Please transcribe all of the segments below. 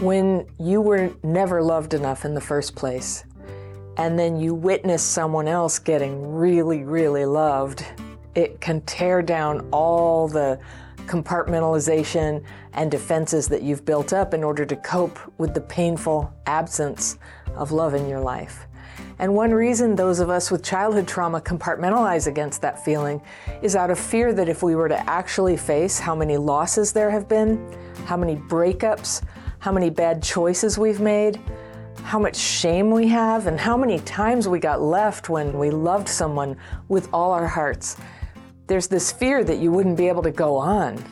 When you were never loved enough in the first place, and then you witness someone else getting really, really loved, it can tear down all the compartmentalization and defenses that you've built up in order to cope with the painful absence of love in your life. And one reason those of us with childhood trauma compartmentalize against that feeling is out of fear that if we were to actually face how many losses there have been, how many breakups, how many bad choices we've made, how much shame we have, and how many times we got left when we loved someone with all our hearts, there's this fear that you wouldn't be able to go on.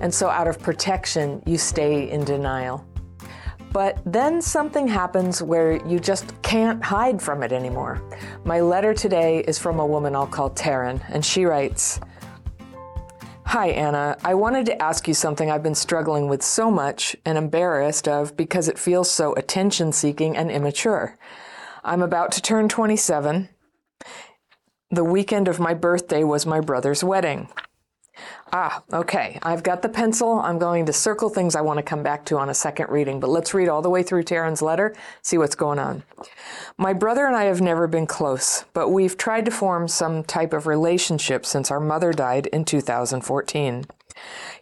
And so, out of protection, you stay in denial. But then something happens where you just can't hide from it anymore. My letter today is from a woman I'll call Taryn, and she writes Hi, Anna. I wanted to ask you something I've been struggling with so much and embarrassed of because it feels so attention seeking and immature. I'm about to turn 27. The weekend of my birthday was my brother's wedding. Ah, okay. I've got the pencil. I'm going to circle things I want to come back to on a second reading, but let's read all the way through Taryn's letter, see what's going on. My brother and I have never been close, but we've tried to form some type of relationship since our mother died in 2014.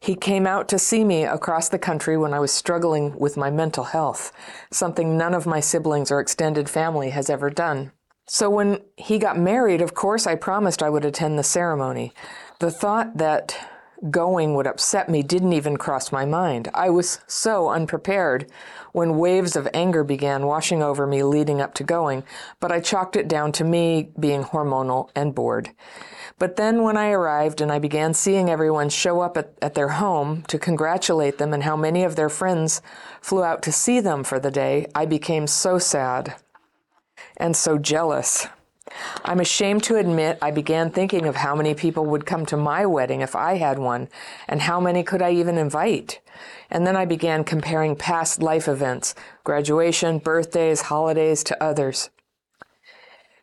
He came out to see me across the country when I was struggling with my mental health, something none of my siblings or extended family has ever done. So when he got married, of course, I promised I would attend the ceremony. The thought that going would upset me didn't even cross my mind. I was so unprepared when waves of anger began washing over me leading up to going, but I chalked it down to me being hormonal and bored. But then when I arrived and I began seeing everyone show up at, at their home to congratulate them and how many of their friends flew out to see them for the day, I became so sad and so jealous. I'm ashamed to admit I began thinking of how many people would come to my wedding if I had one, and how many could I even invite. And then I began comparing past life events, graduation, birthdays, holidays to others.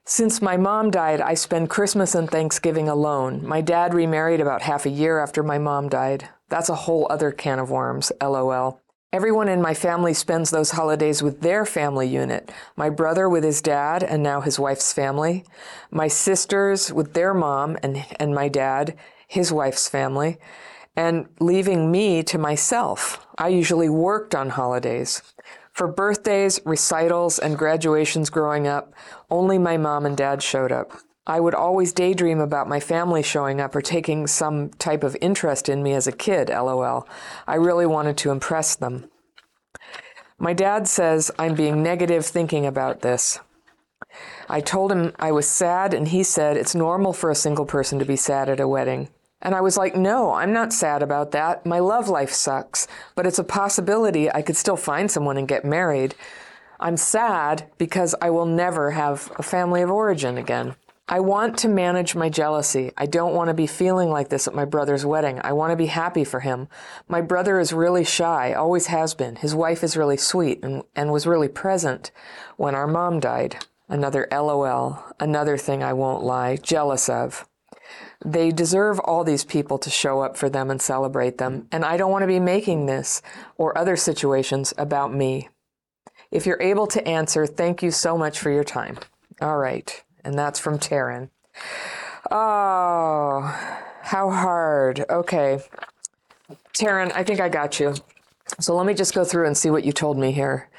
Since my mom died, I spend Christmas and Thanksgiving alone. My dad remarried about half a year after my mom died. That's a whole other can of worms, lol. Everyone in my family spends those holidays with their family unit. My brother with his dad and now his wife's family. My sisters with their mom and, and my dad, his wife's family. And leaving me to myself. I usually worked on holidays. For birthdays, recitals, and graduations growing up, only my mom and dad showed up. I would always daydream about my family showing up or taking some type of interest in me as a kid, lol. I really wanted to impress them. My dad says I'm being negative thinking about this. I told him I was sad, and he said it's normal for a single person to be sad at a wedding. And I was like, no, I'm not sad about that. My love life sucks, but it's a possibility I could still find someone and get married. I'm sad because I will never have a family of origin again. I want to manage my jealousy. I don't want to be feeling like this at my brother's wedding. I want to be happy for him. My brother is really shy, always has been. His wife is really sweet and, and was really present when our mom died. Another LOL, another thing I won't lie, jealous of. They deserve all these people to show up for them and celebrate them, and I don't want to be making this or other situations about me. If you're able to answer, thank you so much for your time. All right and that's from Taryn. Oh, how hard. Okay. Taryn, I think I got you. So let me just go through and see what you told me here.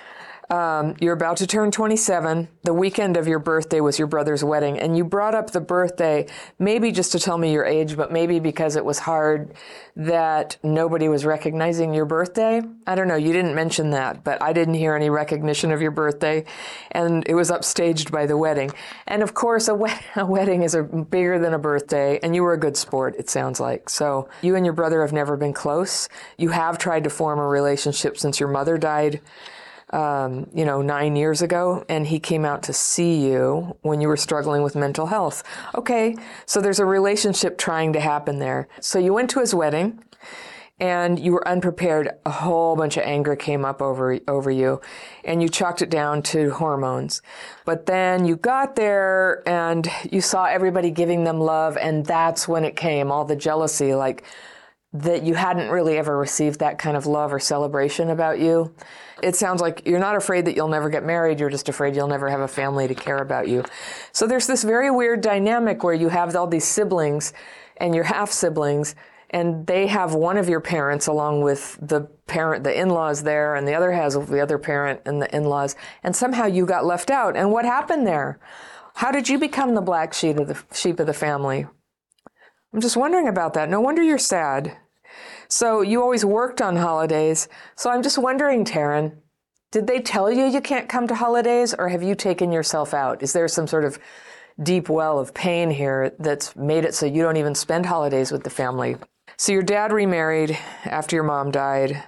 Um, you're about to turn 27. The weekend of your birthday was your brother's wedding, and you brought up the birthday, maybe just to tell me your age, but maybe because it was hard that nobody was recognizing your birthday. I don't know. You didn't mention that, but I didn't hear any recognition of your birthday, and it was upstaged by the wedding. And of course, a, a wedding is a, bigger than a birthday, and you were a good sport, it sounds like. So you and your brother have never been close. You have tried to form a relationship since your mother died um, you know, nine years ago, and he came out to see you when you were struggling with mental health. Okay, so there's a relationship trying to happen there. So you went to his wedding and you were unprepared. A whole bunch of anger came up over over you, and you chalked it down to hormones. But then you got there and you saw everybody giving them love, and that's when it came all the jealousy. Like that you hadn't really ever received that kind of love or celebration about you. It sounds like you're not afraid that you'll never get married, you're just afraid you'll never have a family to care about you. So there's this very weird dynamic where you have all these siblings and your half siblings and they have one of your parents along with the parent the in-laws there and the other has the other parent and the in-laws and somehow you got left out. And what happened there? How did you become the black sheep of the sheep of the family? I'm just wondering about that. No wonder you're sad so you always worked on holidays. So i'm just wondering taryn did they tell you you can't come to holidays or have you taken yourself out? Is there some sort of deep well of pain here that's made it so you don't even spend holidays with the family? So your dad remarried after your mom died.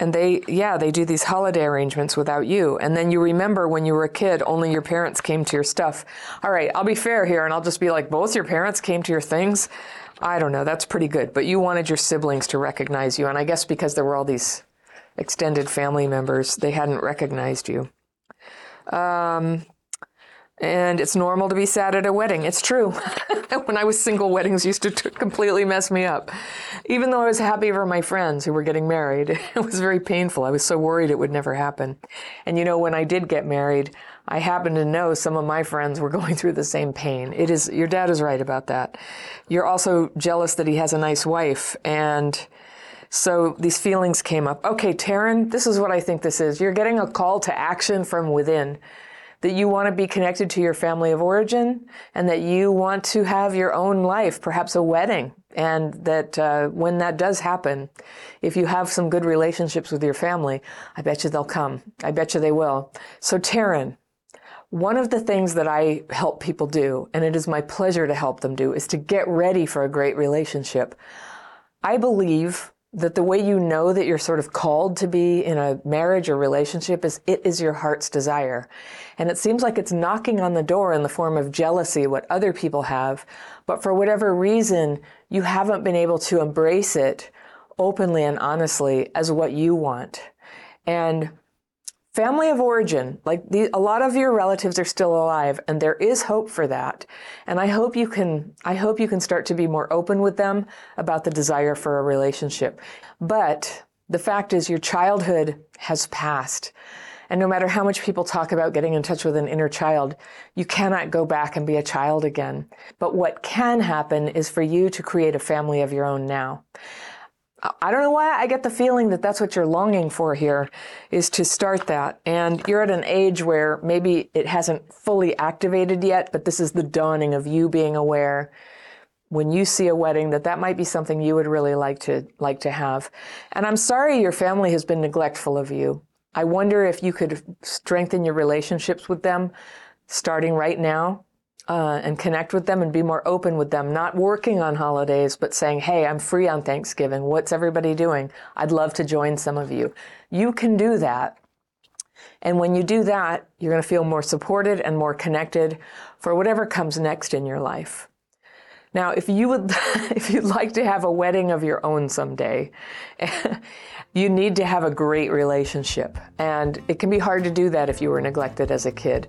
And they, yeah, they do these holiday arrangements without you. And then you remember when you were a kid, only your parents came to your stuff. All right, I'll be fair here and I'll just be like, both your parents came to your things. I don't know, that's pretty good. But you wanted your siblings to recognize you. And I guess because there were all these extended family members, they hadn't recognized you. Um, and it's normal to be sad at a wedding. It's true. when I was single, weddings used to t- completely mess me up. Even though I was happy for my friends who were getting married, it was very painful. I was so worried it would never happen. And you know, when I did get married, I happened to know some of my friends were going through the same pain. It is, your dad is right about that. You're also jealous that he has a nice wife and so these feelings came up. Okay, Taryn, this is what I think this is. You're getting a call to action from within that you want to be connected to your family of origin and that you want to have your own life, perhaps a wedding. And that uh, when that does happen, if you have some good relationships with your family, I bet you they'll come. I bet you they will. So, Taryn, one of the things that I help people do, and it is my pleasure to help them do, is to get ready for a great relationship. I believe that the way you know that you're sort of called to be in a marriage or relationship is it is your heart's desire. And it seems like it's knocking on the door in the form of jealousy, what other people have. But for whatever reason, you haven't been able to embrace it openly and honestly as what you want. And family of origin, like the, a lot of your relatives are still alive and there is hope for that. And I hope you can, I hope you can start to be more open with them about the desire for a relationship. But the fact is your childhood has passed. And no matter how much people talk about getting in touch with an inner child, you cannot go back and be a child again. But what can happen is for you to create a family of your own now. I don't know why I get the feeling that that's what you're longing for here is to start that. And you're at an age where maybe it hasn't fully activated yet, but this is the dawning of you being aware when you see a wedding that that might be something you would really like to like to have. And I'm sorry your family has been neglectful of you. I wonder if you could strengthen your relationships with them starting right now uh, and connect with them and be more open with them, not working on holidays, but saying, hey, I'm free on Thanksgiving. What's everybody doing? I'd love to join some of you. You can do that. And when you do that, you're going to feel more supported and more connected for whatever comes next in your life. Now, if you would, if you'd like to have a wedding of your own someday, you need to have a great relationship. And it can be hard to do that if you were neglected as a kid.